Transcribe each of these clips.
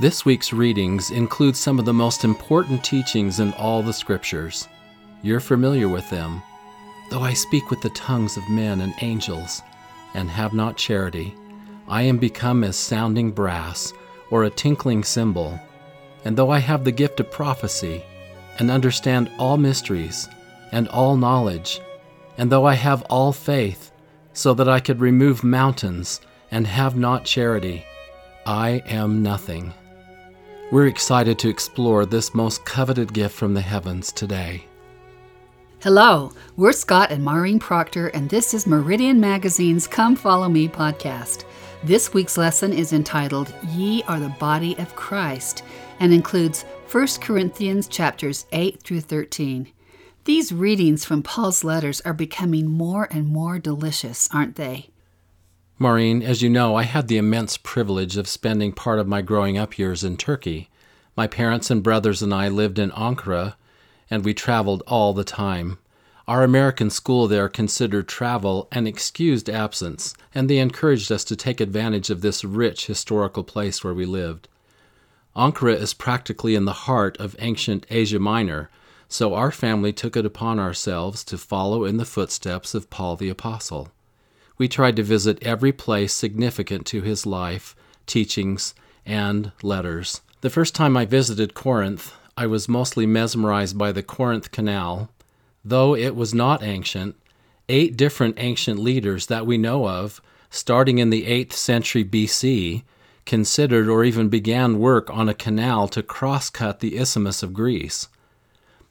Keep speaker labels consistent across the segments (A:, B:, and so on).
A: This week's readings include some of the most important teachings in all the scriptures. You're familiar with them. Though I speak with the tongues of men and angels, and have not charity, I am become as sounding brass or a tinkling cymbal. And though I have the gift of prophecy, and understand all mysteries, and all knowledge, and though I have all faith, so that I could remove mountains, and have not charity, I am nothing. We're excited to explore this most coveted gift from the heavens today.
B: Hello, we're Scott and Maureen Proctor, and this is Meridian Magazine's Come Follow Me podcast. This week's lesson is entitled Ye Are the Body of Christ and includes 1 Corinthians chapters 8 through 13. These readings from Paul's letters are becoming more and more delicious, aren't they?
A: Maureen, as you know, I had the immense privilege of spending part of my growing up years in Turkey. My parents and brothers and I lived in Ankara, and we traveled all the time. Our American school there considered travel an excused absence, and they encouraged us to take advantage of this rich historical place where we lived. Ankara is practically in the heart of ancient Asia Minor, so our family took it upon ourselves to follow in the footsteps of Paul the Apostle we tried to visit every place significant to his life, teachings, and letters. The first time I visited Corinth, I was mostly mesmerized by the Corinth Canal. Though it was not ancient, eight different ancient leaders that we know of, starting in the 8th century BC, considered or even began work on a canal to cross cut the Isthmus of Greece.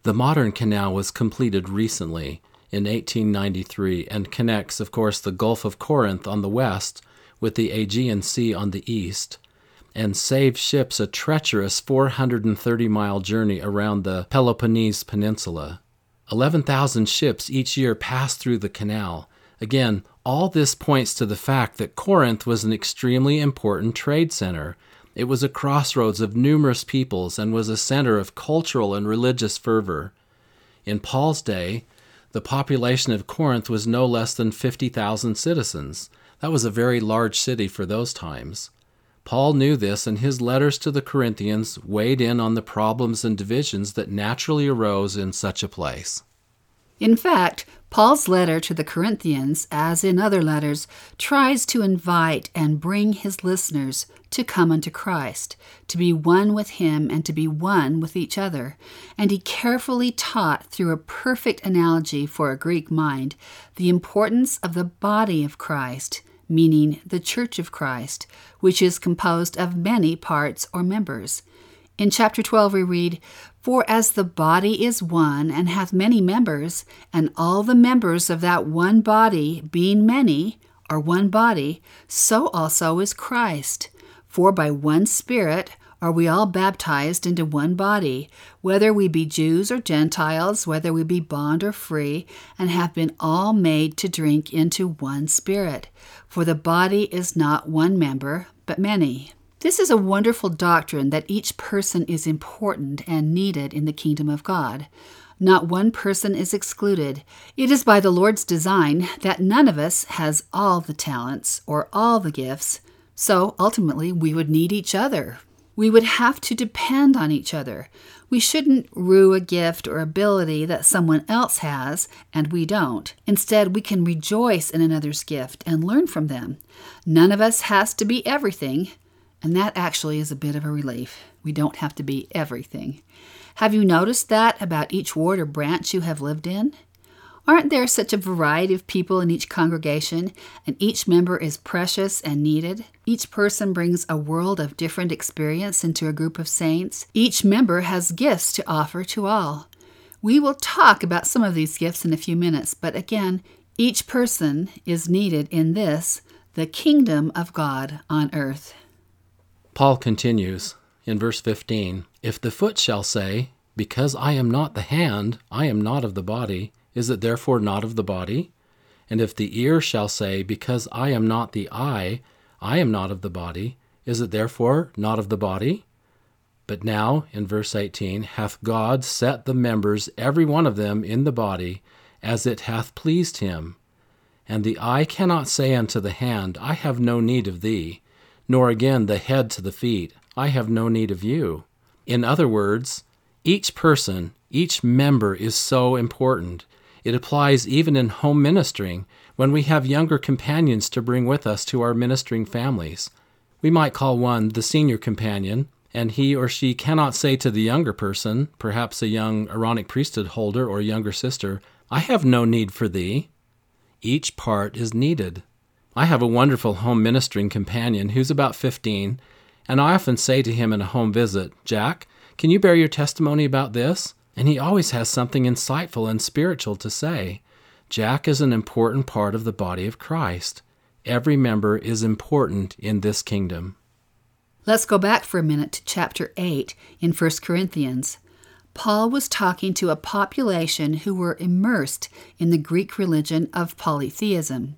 A: The modern canal was completed recently, in 1893 and connects, of course, the Gulf of Corinth on the west with the Aegean Sea on the east, and saved ships a treacherous 430 mile journey around the Peloponnese Peninsula. 11,000 ships each year pass through the canal. Again, all this points to the fact that Corinth was an extremely important trade center. It was a crossroads of numerous peoples and was a center of cultural and religious fervor. In Paul's day, the population of Corinth was no less than 50,000 citizens. That was a very large city for those times. Paul knew this, and his letters to the Corinthians weighed in on the problems and divisions that naturally arose in such a place.
B: In fact, Paul's letter to the Corinthians, as in other letters, tries to invite and bring his listeners to come unto Christ, to be one with him and to be one with each other. And he carefully taught through a perfect analogy for a Greek mind the importance of the body of Christ, meaning the church of Christ, which is composed of many parts or members. In chapter 12, we read, For as the body is one and hath many members, and all the members of that one body, being many, are one body, so also is Christ. For by one Spirit are we all baptized into one body, whether we be Jews or Gentiles, whether we be bond or free, and have been all made to drink into one Spirit. For the body is not one member, but many. This is a wonderful doctrine that each person is important and needed in the kingdom of God. Not one person is excluded. It is by the Lord's design that none of us has all the talents or all the gifts, so ultimately we would need each other. We would have to depend on each other. We shouldn't rue a gift or ability that someone else has and we don't. Instead, we can rejoice in another's gift and learn from them. None of us has to be everything. And that actually is a bit of a relief. We don't have to be everything. Have you noticed that about each ward or branch you have lived in? Aren't there such a variety of people in each congregation, and each member is precious and needed? Each person brings a world of different experience into a group of saints. Each member has gifts to offer to all. We will talk about some of these gifts in a few minutes, but again, each person is needed in this, the kingdom of God on earth.
A: Paul continues in verse 15 If the foot shall say, Because I am not the hand, I am not of the body, is it therefore not of the body? And if the ear shall say, Because I am not the eye, I am not of the body, is it therefore not of the body? But now, in verse 18, hath God set the members, every one of them, in the body, as it hath pleased him. And the eye cannot say unto the hand, I have no need of thee, nor again the head to the feet, I have no need of you. In other words, each person, each member is so important. It applies even in home ministering when we have younger companions to bring with us to our ministering families. We might call one the senior companion, and he or she cannot say to the younger person, perhaps a young Aaronic priesthood holder or younger sister, I have no need for thee. Each part is needed. I have a wonderful home ministering companion who's about 15, and I often say to him in a home visit, Jack, can you bear your testimony about this? And he always has something insightful and spiritual to say. Jack is an important part of the body of Christ. Every member is important in this kingdom.
B: Let's go back for a minute to chapter 8 in 1 Corinthians. Paul was talking to a population who were immersed in the Greek religion of polytheism.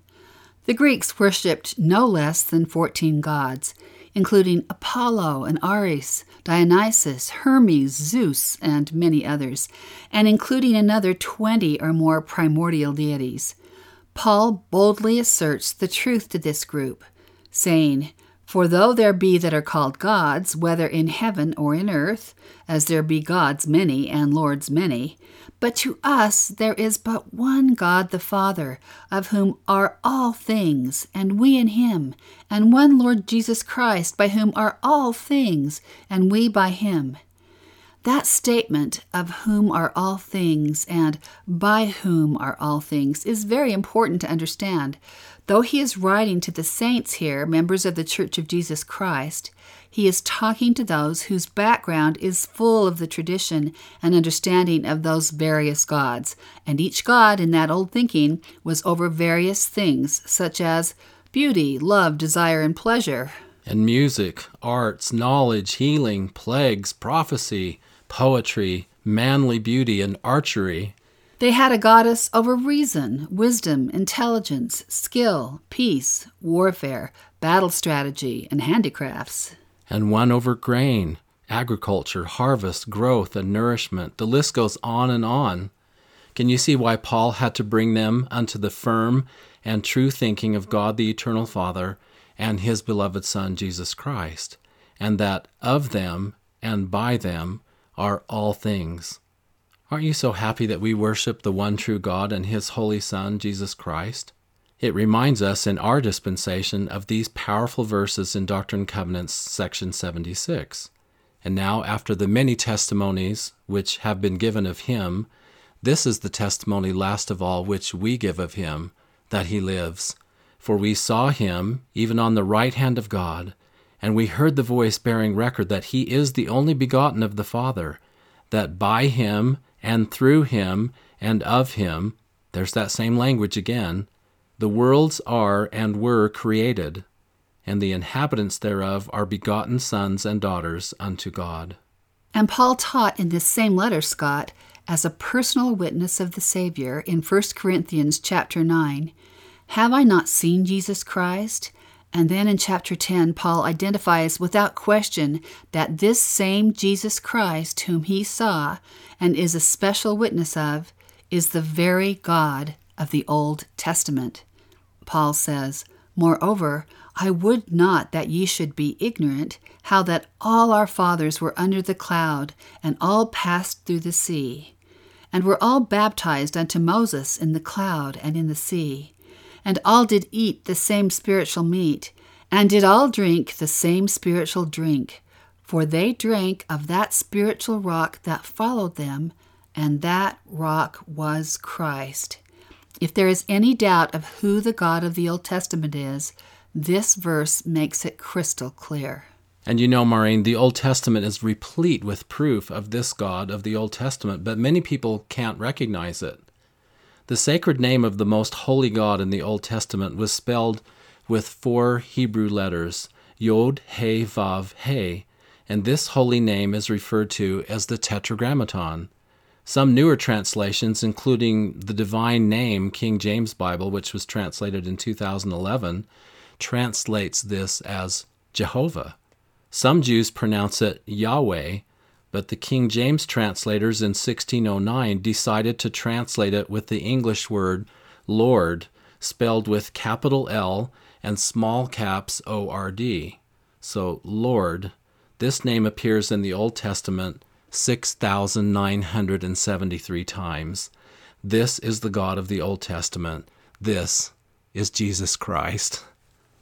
B: The Greeks worshipped no less than 14 gods, including Apollo and Ares, Dionysus, Hermes, Zeus, and many others, and including another 20 or more primordial deities. Paul boldly asserts the truth to this group, saying, For though there be that are called gods, whether in heaven or in earth, as there be gods many and lords many, but to us there is but one God the Father, of whom are all things, and we in him, and one Lord Jesus Christ, by whom are all things, and we by him. That statement, of whom are all things and by whom are all things, is very important to understand. Though he is writing to the saints here, members of the Church of Jesus Christ, he is talking to those whose background is full of the tradition and understanding of those various gods, and each god in that old thinking was over various things, such as beauty, love, desire, and pleasure.
A: And music, arts, knowledge, healing, plagues, prophecy, poetry, manly beauty, and archery.
B: They had a goddess over reason, wisdom, intelligence, skill, peace, warfare, battle strategy, and handicrafts.
A: And one over grain, agriculture, harvest, growth, and nourishment. The list goes on and on. Can you see why Paul had to bring them unto the firm and true thinking of God the Eternal Father and his beloved Son, Jesus Christ, and that of them and by them are all things. Aren't you so happy that we worship the one true God and His Holy Son, Jesus Christ? It reminds us in our dispensation of these powerful verses in Doctrine and Covenants, section 76. And now, after the many testimonies which have been given of Him, this is the testimony last of all which we give of Him, that He lives. For we saw Him, even on the right hand of God, and we heard the voice bearing record that he is the only begotten of the Father, that by him and through him and of him, there's that same language again, the worlds are and were created, and the inhabitants thereof are begotten sons and daughters unto God.
B: And Paul taught in this same letter, Scott, as a personal witness of the Savior in 1 Corinthians chapter 9, Have I not seen Jesus Christ? And then in chapter 10, Paul identifies without question that this same Jesus Christ, whom he saw and is a special witness of, is the very God of the Old Testament. Paul says, Moreover, I would not that ye should be ignorant how that all our fathers were under the cloud, and all passed through the sea, and were all baptized unto Moses in the cloud and in the sea and all did eat the same spiritual meat, and did all drink the same spiritual drink, for they drank of that spiritual rock that followed them, and that rock was Christ. If there is any doubt of who the God of the Old Testament is, this verse makes it crystal clear.
A: And you know, Maureen, the Old Testament is replete with proof of this God of the Old Testament, but many people can't recognize it. The sacred name of the most holy God in the Old Testament was spelled with four Hebrew letters, Yod, He, Vav, He, and this holy name is referred to as the Tetragrammaton. Some newer translations, including the Divine Name King James Bible, which was translated in 2011, translates this as Jehovah. Some Jews pronounce it Yahweh, but the King James translators in 1609 decided to translate it with the English word Lord, spelled with capital L and small caps O R D. So, Lord. This name appears in the Old Testament 6,973 times. This is the God of the Old Testament. This is Jesus Christ.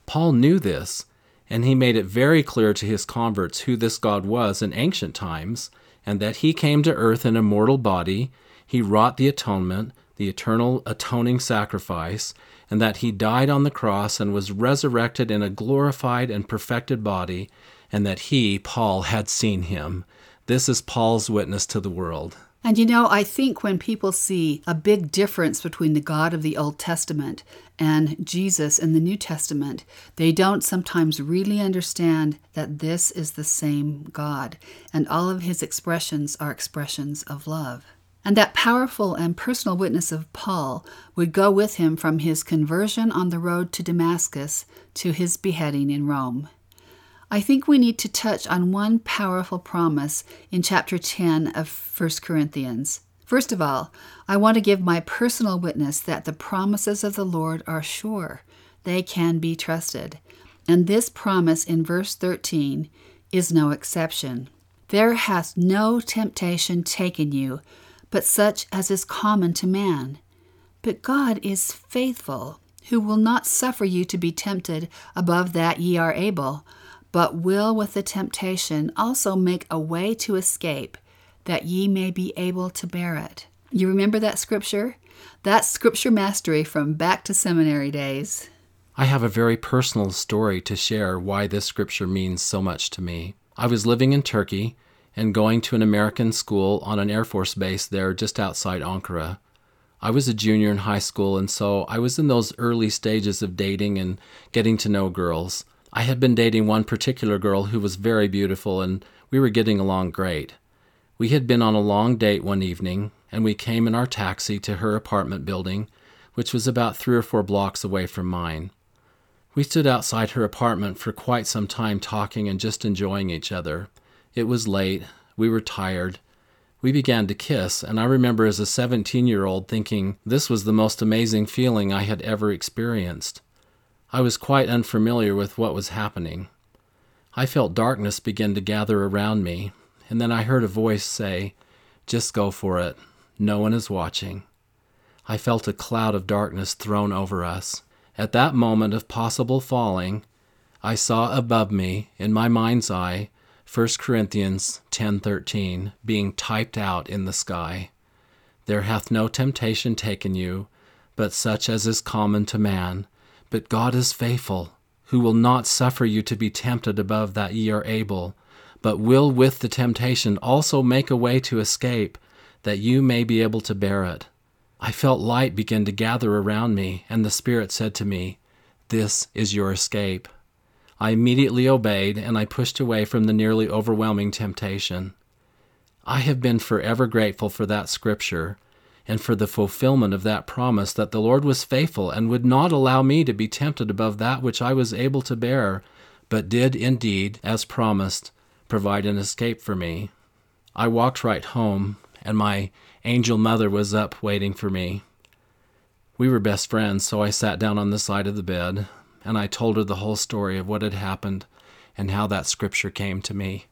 A: Paul knew this, and he made it very clear to his converts who this God was in ancient times, and that he came to earth in a mortal body, he wrought the atonement, the eternal atoning sacrifice, and that he died on the cross and was resurrected in a glorified and perfected body, and that he, Paul, had seen him. This is Paul's witness to the world.
B: And you know, I think when people see a big difference between the God of the Old Testament and Jesus in the New Testament, they don't sometimes really understand that this is the same God, and all of his expressions are expressions of love. And that powerful and personal witness of Paul would go with him from his conversion on the road to Damascus to his beheading in Rome. I think we need to touch on one powerful promise in chapter 10 of 1 Corinthians. First of all, I want to give my personal witness that the promises of the Lord are sure, they can be trusted. And this promise in verse 13 is no exception. There hath no temptation taken you, but such as is common to man. But God is faithful, who will not suffer you to be tempted above that ye are able but will with the temptation also make a way to escape, that ye may be able to bear it. You remember that scripture? That's scripture mastery from back to seminary days.
A: I have a very personal story to share why this scripture means so much to me. I was living in Turkey and going to an American school on an Air Force base there just outside Ankara. I was a junior in high school, and so I was in those early stages of dating and getting to know girls. I had been dating one particular girl who was very beautiful, and we were getting along great. We had been on a long date one evening, and we came in our taxi to her apartment building, which was about three or four blocks away from mine. We stood outside her apartment for quite some time talking and just enjoying each other. It was late, we were tired. We began to kiss, and I remember as a 17 year old thinking this was the most amazing feeling I had ever experienced. I was quite unfamiliar with what was happening. I felt darkness begin to gather around me, and then I heard a voice say, Just go for it. No one is watching. I felt a cloud of darkness thrown over us. At that moment of possible falling, I saw above me, in my mind's eye, 1 Corinthians 10:13 being typed out in the sky. There hath no temptation taken you, but such as is common to man. But God is faithful, who will not suffer you to be tempted above that ye are able, but will with the temptation also make a way to escape, that you may be able to bear it. I felt light begin to gather around me, and the Spirit said to me, This is your escape. I immediately obeyed, and I pushed away from the nearly overwhelming temptation. I have been forever grateful for that scripture and for the fulfillment of that promise that the Lord was faithful and would not allow me to be tempted above that which I was able to bear, but did indeed, as promised, provide an escape for me. I walked right home, and my angel mother was up waiting for me. We were best friends, so I sat down on the side of the bed, and I told her the whole story of what had happened and how that scripture came to me.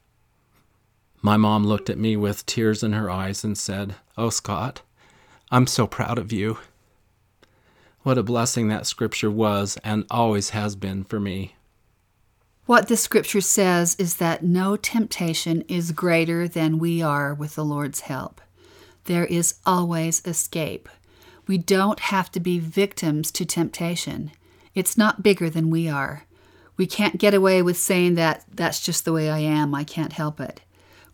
A: My mom looked at me with tears in her eyes and said, Oh, Scott, I'm so proud of you. What a blessing that scripture was and always has been for me.
B: What the scripture says is that no temptation is greater than we are with the Lord's help. There is always escape. We don't have to be victims to temptation. It's not bigger than we are. We can't get away with saying that that's just the way I am, I can't help it.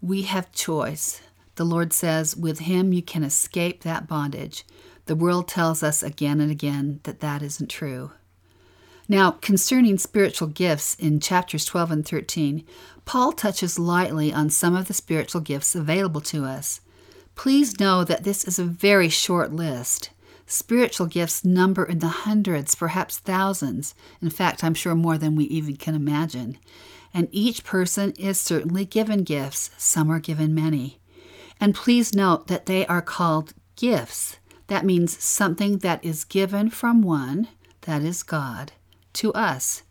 B: We have choice. The Lord says, with Him you can escape that bondage. The world tells us again and again that that isn't true. Now, concerning spiritual gifts in chapters 12 and 13, Paul touches lightly on some of the spiritual gifts available to us. Please know that this is a very short list. Spiritual gifts number in the hundreds, perhaps thousands. In fact, I'm sure more than we even can imagine. And each person is certainly given gifts, some are given many. And please note that they are called gifts. That means something that is given from one, that is God, to us.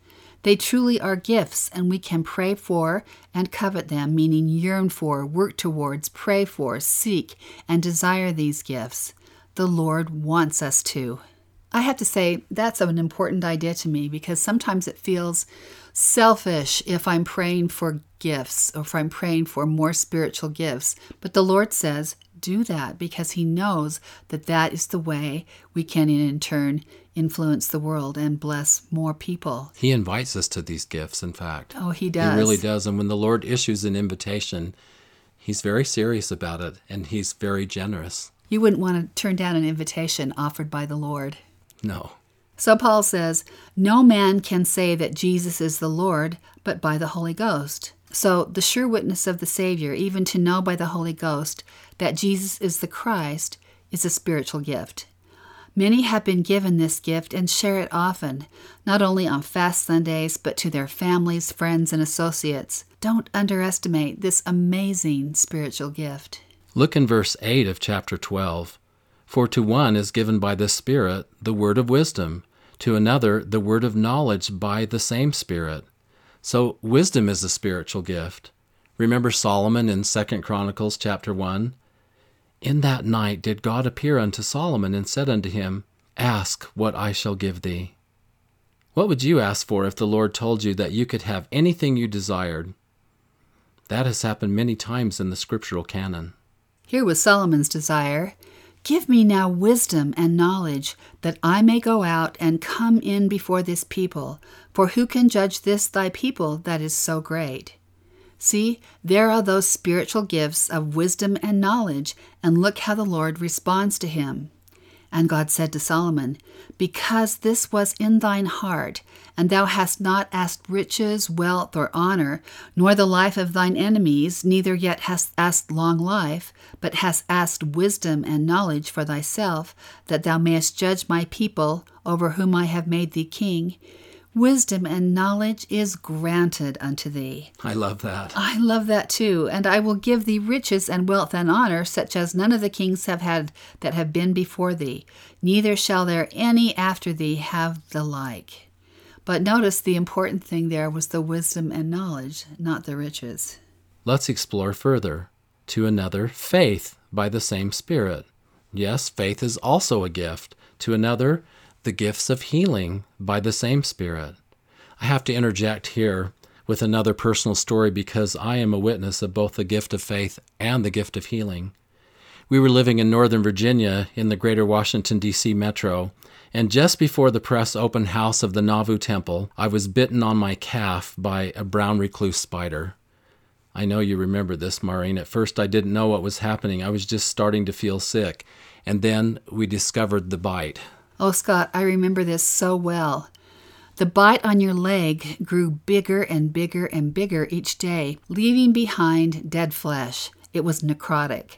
B: They truly are gifts, and we can pray for and covet them, meaning yearn for, work towards, pray for, seek, and desire these gifts. The Lord wants us to. I have to say, that's an important idea to me because sometimes it feels selfish if I'm praying for gifts or if I'm praying for more spiritual gifts. But the Lord says, do that because He knows that that is the way we can, in turn, influence the world and bless more people.
A: He invites us to these gifts, in fact.
B: Oh, He does.
A: He really does. And when the Lord issues an invitation, He's very serious about it and He's very generous.
B: You wouldn't want to turn down an invitation offered by the Lord.
A: No.
B: So Paul says, No man can say that Jesus is the Lord but by the Holy Ghost. So the sure witness of the Savior, even to know by the Holy Ghost that Jesus is the Christ, is a spiritual gift. Many have been given this gift and share it often, not only on fast Sundays, but to their families, friends, and associates. Don't underestimate this amazing spiritual gift.
A: Look in verse 8 of chapter 12. For to one is given by the Spirit the word of wisdom, to another the word of knowledge by the same Spirit. So wisdom is a spiritual gift. Remember Solomon in 2 Chronicles chapter 1? In that night did God appear unto Solomon and said unto him, Ask what I shall give thee. What would you ask for if the Lord told you that you could have anything you desired? That has happened many times in the scriptural canon.
B: Here was Solomon's desire Give me now wisdom and knowledge, that I may go out and come in before this people. For who can judge this thy people that is so great? See, there are those spiritual gifts of wisdom and knowledge, and look how the Lord responds to him. And God said to Solomon, Because this was in thine heart, and thou hast not asked riches, wealth, or honor, nor the life of thine enemies, neither yet hast asked long life, but hast asked wisdom and knowledge for thyself, that thou mayest judge my people, over whom I have made thee king, Wisdom and knowledge is granted unto thee.
A: I love that.
B: I love that too. And I will give thee riches and wealth and honor, such as none of the kings have had that have been before thee. Neither shall there any after thee have the like. But notice the important thing there was the wisdom and knowledge, not the riches.
A: Let's explore further. To another, faith by the same Spirit. Yes, faith is also a gift. To another, the gifts of healing by the same Spirit. I have to interject here with another personal story because I am a witness of both the gift of faith and the gift of healing. We were living in Northern Virginia in the greater Washington, D.C. metro, and just before the press open house of the Nauvoo Temple, I was bitten on my calf by a brown recluse spider. I know you remember this, Maureen. At first, I didn't know what was happening. I was just starting to feel sick. And then we discovered the bite.
B: Oh, Scott, I remember this so well. The bite on your leg grew bigger and bigger and bigger each day, leaving behind dead flesh. It was necrotic.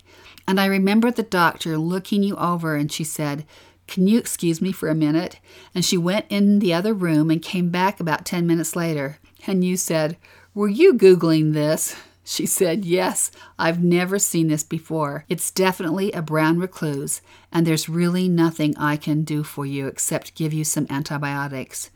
B: And I remember the doctor looking you over and she said, Can you excuse me for a minute? And she went in the other room and came back about 10 minutes later. And you said, Were you Googling this? She said, Yes, I've never seen this before. It's definitely a brown recluse, and there's really nothing I can do for you except give you some antibiotics.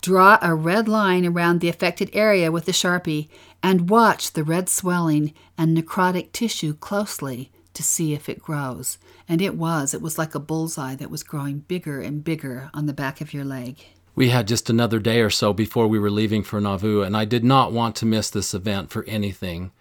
B: Draw a red line around the affected area with a sharpie and watch the red swelling and necrotic tissue closely to see if it grows. And it was. It was like a bullseye that was growing bigger and bigger on the back of your leg.
A: We had just another day or so before we were leaving for Nauvoo, and I did not want to miss this event for anything.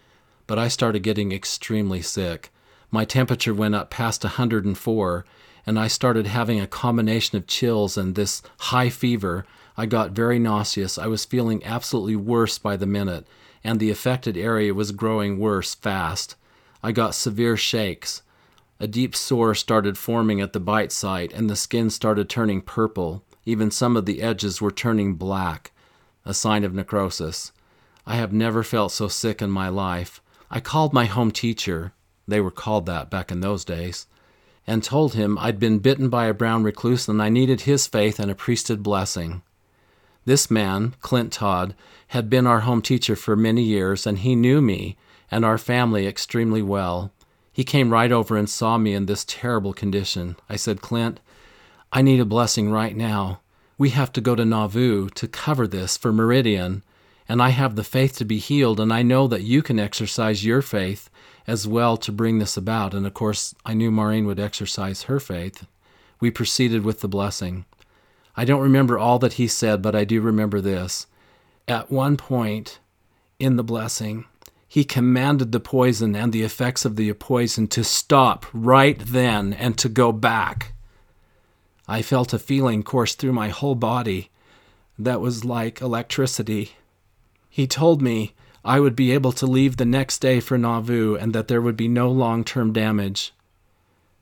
A: But I started getting extremely sick. My temperature went up past 104, and I started having a combination of chills and this high fever. I got very nauseous. I was feeling absolutely worse by the minute, and the affected area was growing worse fast. I got severe shakes. A deep sore started forming at the bite site, and the skin started turning purple. Even some of the edges were turning black, a sign of necrosis. I have never felt so sick in my life. I called my home teacher, they were called that back in those days, and told him I'd been bitten by a brown recluse and I needed his faith and a priesthood blessing. This man, Clint Todd, had been our home teacher for many years, and he knew me and our family extremely well. He came right over and saw me in this terrible condition. I said, Clint, I need a blessing right now. We have to go to Nauvoo to cover this for Meridian, and I have the faith to be healed, and I know that you can exercise your faith as well to bring this about. And of course, I knew Maureen would exercise her faith. We proceeded with the blessing. I don't remember all that he said, but I do remember this. At one point in the blessing, he commanded the poison and the effects of the poison to stop right then and to go back. I felt a feeling course through my whole body that was like electricity. He told me I would be able to leave the next day for Nauvoo and that there would be no long term damage.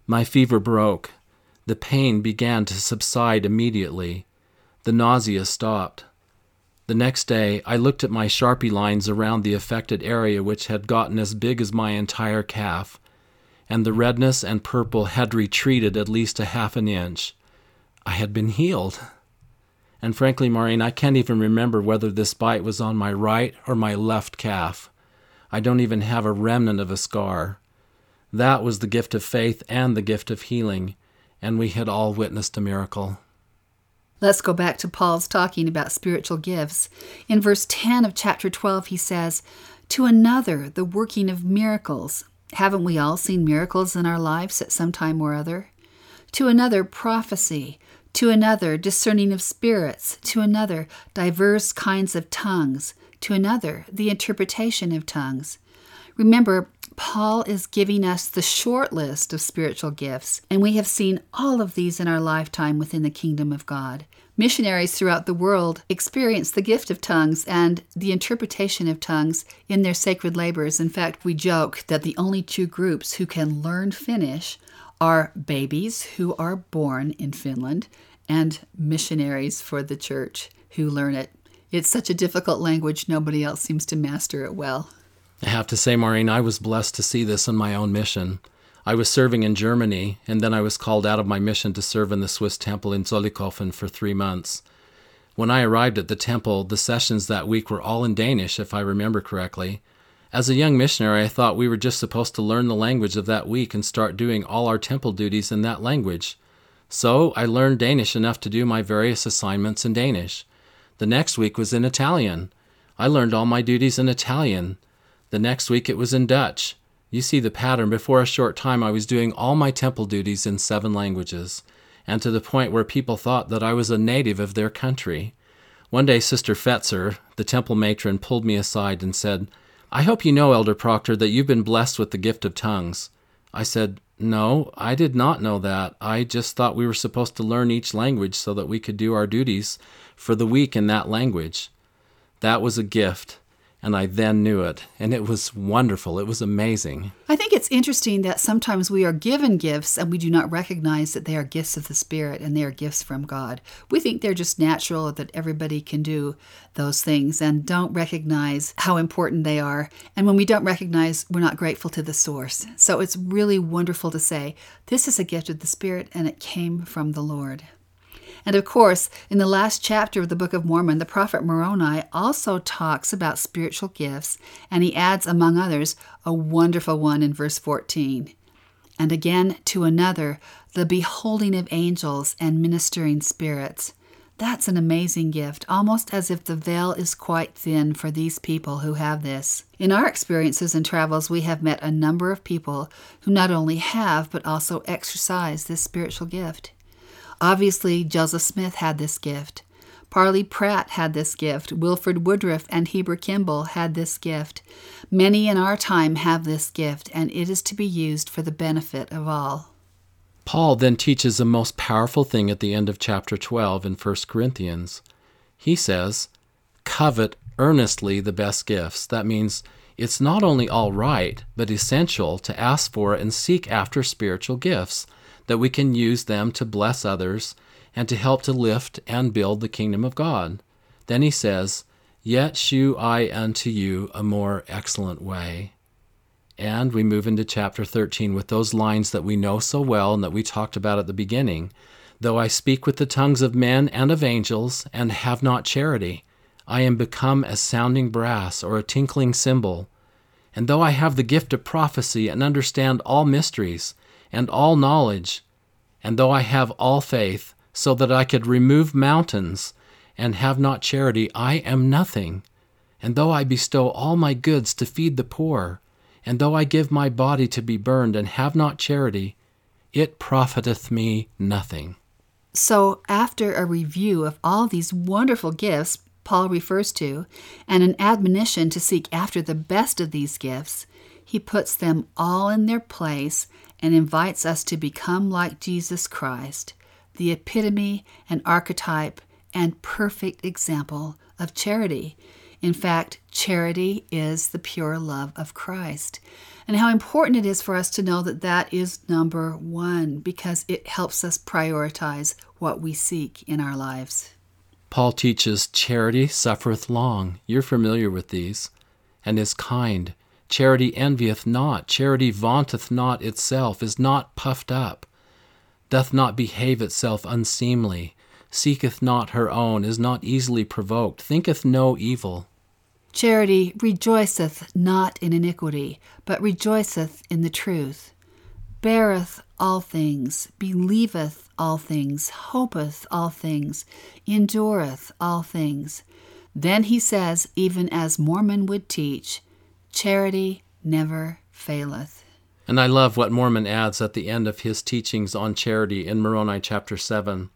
A: My fever broke. The pain began to subside immediately. The nausea stopped. The next day, I looked at my Sharpie lines around the affected area, which had gotten as big as my entire calf, and the redness and purple had retreated at least a half an inch. I had been healed. And frankly, Maureen, I can't even remember whether this bite was on my right or my left calf. I don't even have a remnant of a scar. That was the gift of faith and the gift of healing, and we had all witnessed a miracle.
B: Let's go back to Paul's talking about spiritual gifts. In verse 10 of chapter 12, he says, To another, the working of miracles. Haven't we all seen miracles in our lives at some time or other? To another, prophecy. To another, discerning of spirits. To another, diverse kinds of tongues. To another, the interpretation of tongues. Remember, Paul is giving us the short list of spiritual gifts, and we have seen all of these in our lifetime within the kingdom of God. Missionaries throughout the world experience the gift of tongues and the interpretation of tongues in their sacred labors. In fact, we joke that the only two groups who can learn Finnish are babies who are born in Finland and missionaries for the church who learn it. It's such a difficult language, nobody else seems to master it well.
A: I have to say, Maureen, I was blessed to see this in my own mission. I was serving in Germany, and then I was called out of my mission to serve in the Swiss temple in Zollikofen for three months. When I arrived at the temple, the sessions that week were all in Danish, if I remember correctly. As a young missionary, I thought we were just supposed to learn the language of that week and start doing all our temple duties in that language. So I learned Danish enough to do my various assignments in Danish. The next week was in Italian. I learned all my duties in Italian. The next week it was in Dutch. You see the pattern. Before a short time, I was doing all my temple duties in seven languages, and to the point where people thought that I was a native of their country. One day, Sister Fetzer, the temple matron, pulled me aside and said, I hope you know, Elder Proctor, that you've been blessed with the gift of tongues. I said, No, I did not know that. I just thought we were supposed to learn each language so that we could do our duties for the week in that language. That was a gift and I then knew it. And it was wonderful. It was amazing.
B: I think it's interesting that sometimes we are given gifts and we do not recognize that they are gifts of the Spirit and they are gifts from God. We think they're just natural, that everybody can do those things and don't recognize how important they are. And when we don't recognize, we're not grateful to the source. So it's really wonderful to say, this is a gift of the Spirit and it came from the Lord. And of course, in the last chapter of the Book of Mormon, the prophet Moroni also talks about spiritual gifts, and he adds, among others, a wonderful one in verse 14. And again, to another, the beholding of angels and ministering spirits. That's an amazing gift, almost as if the veil is quite thin for these people who have this. In our experiences and travels, we have met a number of people who not only have, but also exercise this spiritual gift. Obviously, Joseph Smith had this gift. Parley Pratt had this gift. Wilford Woodruff and Heber Kimball had this gift. Many in our time have this gift, and it is to be used for the benefit of all.
A: Paul then teaches a most powerful thing at the end of chapter 12 in 1 Corinthians. He says, Covet earnestly the best gifts. That means it's not only all right, but essential to ask for and seek after spiritual gifts that we can use them to bless others and to help to lift and build the kingdom of God. Then he says, Yet shew I unto you a more excellent way. And we move into chapter 13 with those lines that we know so well and that we talked about at the beginning. Though I speak with the tongues of men and of angels, and have not charity, I am become as sounding brass or a tinkling cymbal. And though I have the gift of prophecy and understand all mysteries, and all knowledge, and though I have all faith, so that I could remove mountains, and have not charity, I am nothing. And though I bestow all my goods to feed the poor, and though I give my body to be burned, and have not charity, it profiteth me nothing.
B: So, after a review of all these wonderful gifts Paul refers to, and an admonition to seek after the best of these gifts, he puts them all in their place and invites us to become like Jesus Christ, the epitome and archetype and perfect example of charity. In fact, charity is the pure love of Christ. And how important it is for us to know that that is number one because it helps us prioritize what we seek in our lives.
A: Paul teaches charity suffereth long. You're familiar with these. And is kind. Charity envieth not. Charity vaunteth not itself, is not puffed up, doth not behave itself unseemly, seeketh not her own, is not easily provoked, thinketh no evil.
B: Charity rejoiceth not in iniquity, but rejoiceth in the truth, beareth all things, believeth all things, hopeth all things, endureth all things. Then he says, even as Mormon would teach, charity never faileth.
A: And I love what Mormon adds at the end of his teachings on charity in Moroni chapter 7.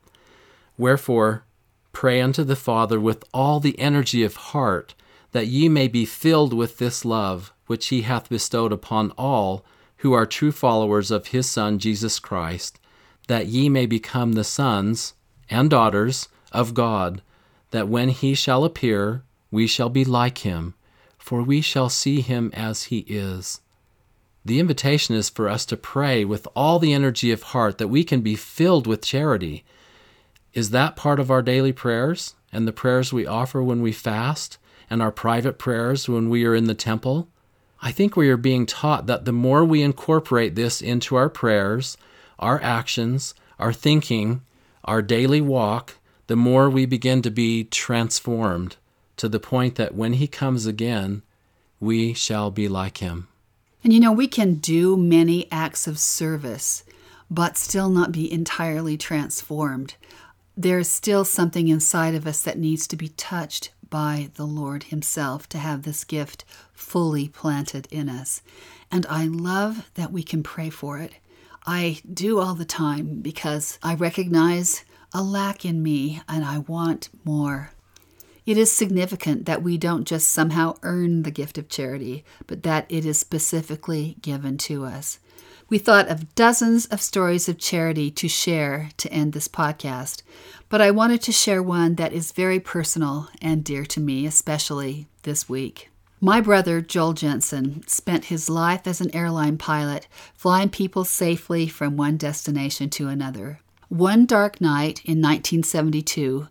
A: Wherefore, pray unto the Father with all the energy of heart that ye may be filled with this love which he hath bestowed upon all who are true followers of his Son Jesus Christ, that ye may become the sons and daughters of God, that when he shall appear, we shall be like him, for we shall see him as he is. The invitation is for us to pray with all the energy of heart that we can be filled with charity. Is that part of our daily prayers and the prayers we offer when we fast? and our private prayers when we are in the temple, I think we are being taught that the more we incorporate this into our prayers, our actions, our thinking, our daily walk, the more we begin to be transformed to the point that when He comes again, we shall be like Him.
B: And you know, we can do many acts of service, but still not be entirely transformed. There's still something inside of us that needs to be touched by the Lord Himself to have this gift fully planted in us. And I love that we can pray for it. I do all the time because I recognize a lack in me and I want more. It is significant that we don't just somehow earn the gift of charity, but that it is specifically given to us. We thought of dozens of stories of charity to share to end this podcast, but I wanted to share one that is very personal and dear to me, especially this week. My brother, Joel Jensen, spent his life as an airline pilot, flying people safely from one destination to another. One dark night in 1972,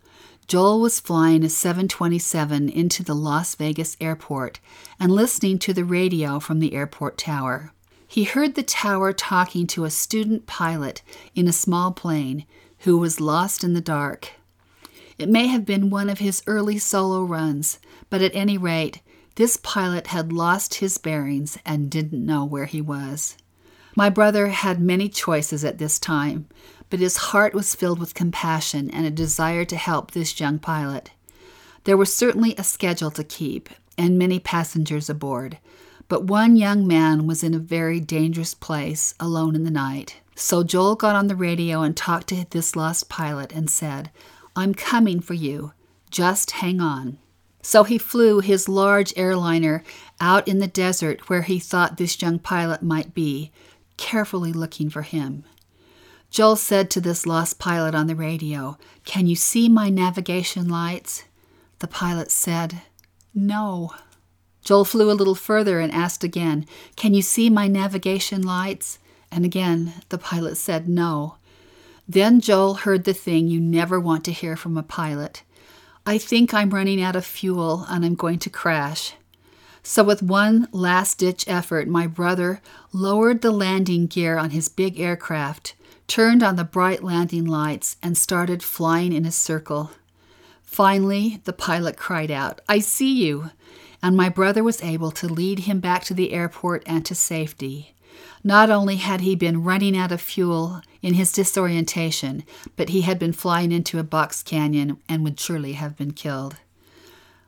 B: Joel was flying a 727 into the Las Vegas airport and listening to the radio from the airport tower. He heard the tower talking to a student pilot in a small plane who was lost in the dark. It may have been one of his early solo runs, but at any rate, this pilot had lost his bearings and didn't know where he was. My brother had many choices at this time, but his heart was filled with compassion and a desire to help this young pilot. There was certainly a schedule to keep and many passengers aboard, but one young man was in a very dangerous place alone in the night. So Joel got on the radio and talked to this lost pilot and said, I'm coming for you. Just hang on. So he flew his large airliner out in the desert where he thought this young pilot might be, carefully looking for him. Joel said to this lost pilot on the radio, Can you see my navigation lights? The pilot said, No. Joel flew a little further and asked again, Can you see my navigation lights? And again, the pilot said no. Then Joel heard the thing you never want to hear from a pilot I think I'm running out of fuel and I'm going to crash. So, with one last ditch effort, my brother lowered the landing gear on his big aircraft, turned on the bright landing lights, and started flying in a circle. Finally, the pilot cried out, I see you! and my brother was able to lead him back to the airport and to safety. Not only had he been running out of fuel in his disorientation, but he had been flying into a box canyon and would surely have been killed.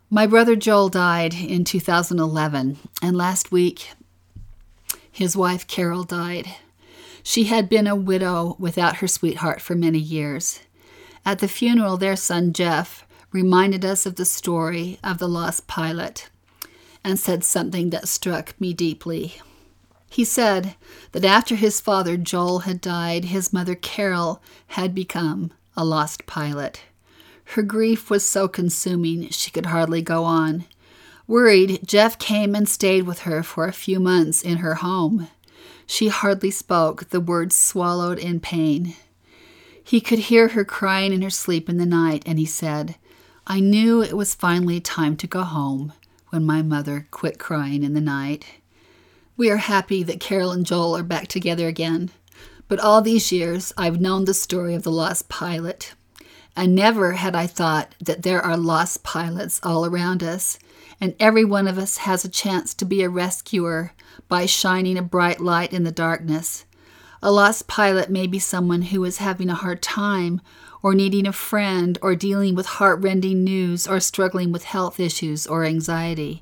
B: My brother Joel died in 2011, and last week his wife Carol died. She had been a widow without her sweetheart for many years. At the funeral, their son Jeff reminded us of the story of the lost pilot and said something that struck me deeply. He said that after his father Joel had died, his mother Carol had become a lost pilot. Her grief was so consuming she could hardly go on. Worried, Jeff came and stayed with her for a few months in her home. She hardly spoke, the words swallowed in pain. He could hear her crying in her sleep in the night, and he said, I knew it was finally time to go home when my mother quit crying in the night. We are happy that Carol and Joel are back together again. But all these years, I've known the story of the lost pilot. And never had I thought that there are lost pilots all around us, and every one of us has a chance to be a rescuer by shining a bright light in the darkness. A lost pilot may be someone who is having a hard time, or needing a friend, or dealing with heartrending news, or struggling with health issues or anxiety.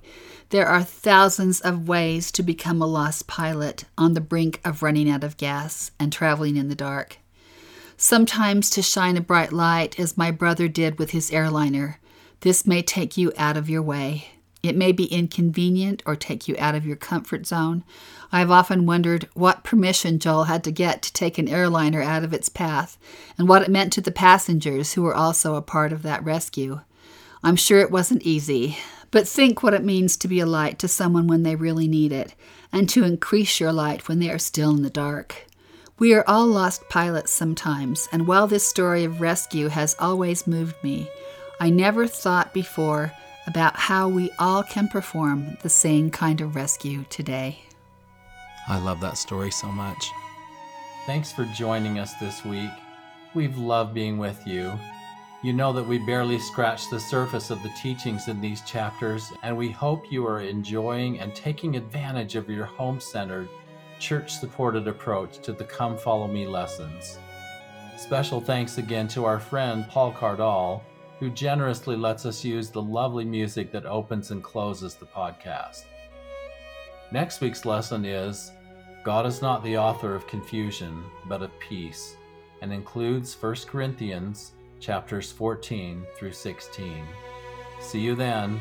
B: There are thousands of ways to become a lost pilot on the brink of running out of gas and traveling in the dark. Sometimes to shine a bright light, as my brother did with his airliner, this may take you out of your way. It may be inconvenient or take you out of your comfort zone. I have often wondered what permission Joel had to get to take an airliner out of its path and what it meant to the passengers who were also a part of that rescue. I'm sure it wasn't easy, but think what it means to be a light to someone when they really need it, and to increase your light when they are still in the dark. We are all lost pilots sometimes, and while this story of rescue has always moved me, I never thought before about how we all can perform the same kind of rescue today.
A: I love that story so much. Thanks for joining us this week. We've loved being with you. You know that we barely scratched the surface of the teachings in these chapters, and we hope you are enjoying and taking advantage of your home centered, church supported approach to the Come Follow Me lessons. Special thanks again to our friend Paul Cardall, who generously lets us use the lovely music that opens and closes the podcast. Next week's lesson is God is not the author of confusion, but of peace, and includes 1 Corinthians chapters 14 through 16. See you then.